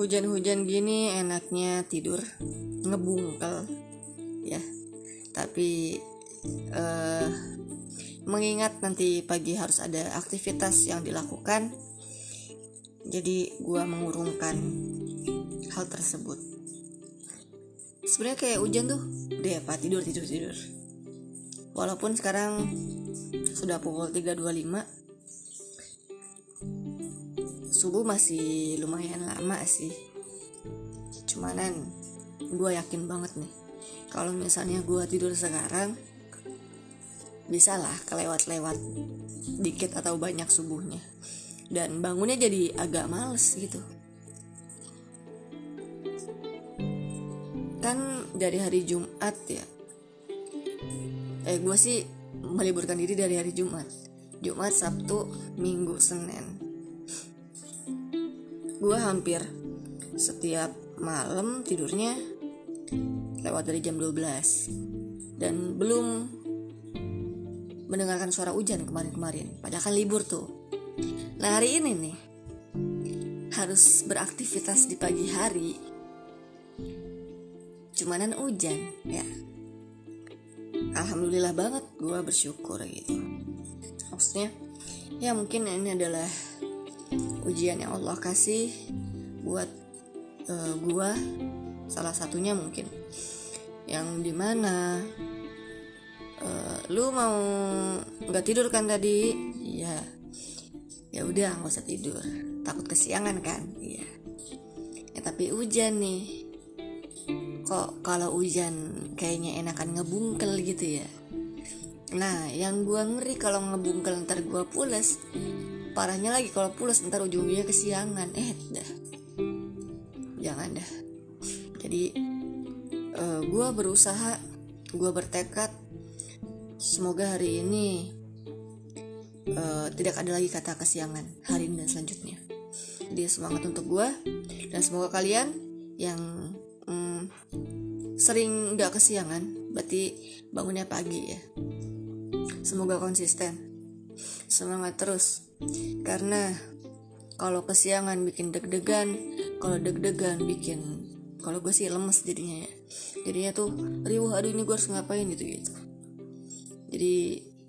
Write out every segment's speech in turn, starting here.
hujan-hujan gini enaknya tidur ngebungkel ya. Tapi uh, mengingat nanti pagi harus ada aktivitas yang dilakukan jadi gue mengurungkan hal tersebut. Sebenarnya kayak hujan tuh deh apa tidur tidur tidur. Walaupun sekarang sudah pukul 3.25 subuh masih lumayan lama sih. Cumanan gue yakin banget nih kalau misalnya gue tidur sekarang bisa lah kelewat-lewat dikit atau banyak subuhnya. Dan bangunnya jadi agak males gitu. Kan dari hari Jumat ya. Eh gue sih meliburkan diri dari hari Jumat. Jumat Sabtu Minggu Senin gue hampir setiap malam tidurnya lewat dari jam 12 dan belum mendengarkan suara hujan kemarin-kemarin. Padahal kan libur tuh. Nah hari ini nih harus beraktivitas di pagi hari. Cumanan hujan ya. Alhamdulillah banget gue bersyukur gitu. Maksudnya ya mungkin ini adalah ujian yang Allah kasih buat uh, gua salah satunya mungkin. Yang di mana uh, lu mau nggak tidur kan tadi? Iya. Ya udah nggak usah tidur. Takut kesiangan kan? Iya. Ya tapi hujan nih. Kok kalau hujan kayaknya enakan ngebungkel gitu ya? Nah yang gua ngeri kalau ngebungkel ntar gua pules parahnya lagi kalau pulas ntar ujung-ujungnya kesiangan. Eh dah. Jangan dah. Jadi uh, eh, gue berusaha gue bertekad semoga hari ini uh, tidak ada lagi kata kesiangan hari ini dan selanjutnya. Jadi semangat untuk gue dan semoga kalian yang um, sering nggak kesiangan berarti bangunnya pagi ya. Semoga konsisten. Semangat terus karena kalau kesiangan bikin deg-degan kalau deg-degan bikin kalau gue sih lemes jadinya ya. Jadinya tuh riuh aduh ini gue harus ngapain? Gitu gitu. Jadi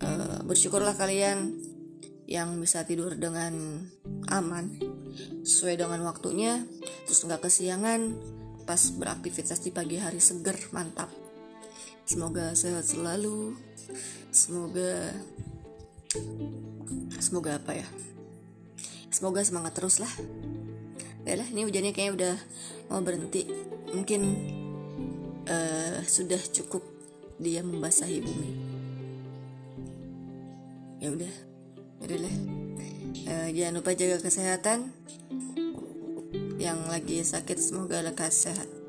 uh, bersyukurlah kalian yang bisa tidur dengan aman sesuai dengan waktunya terus nggak kesiangan pas beraktivitas di pagi hari seger mantap. Semoga sehat selalu. Semoga semoga apa ya? Semoga semangat terus lah. Lah ini hujannya kayaknya udah mau berhenti. Mungkin uh, sudah cukup dia membasahi bumi. Ya udah ya lah. Uh, jangan lupa jaga kesehatan. Yang lagi sakit semoga lekas sehat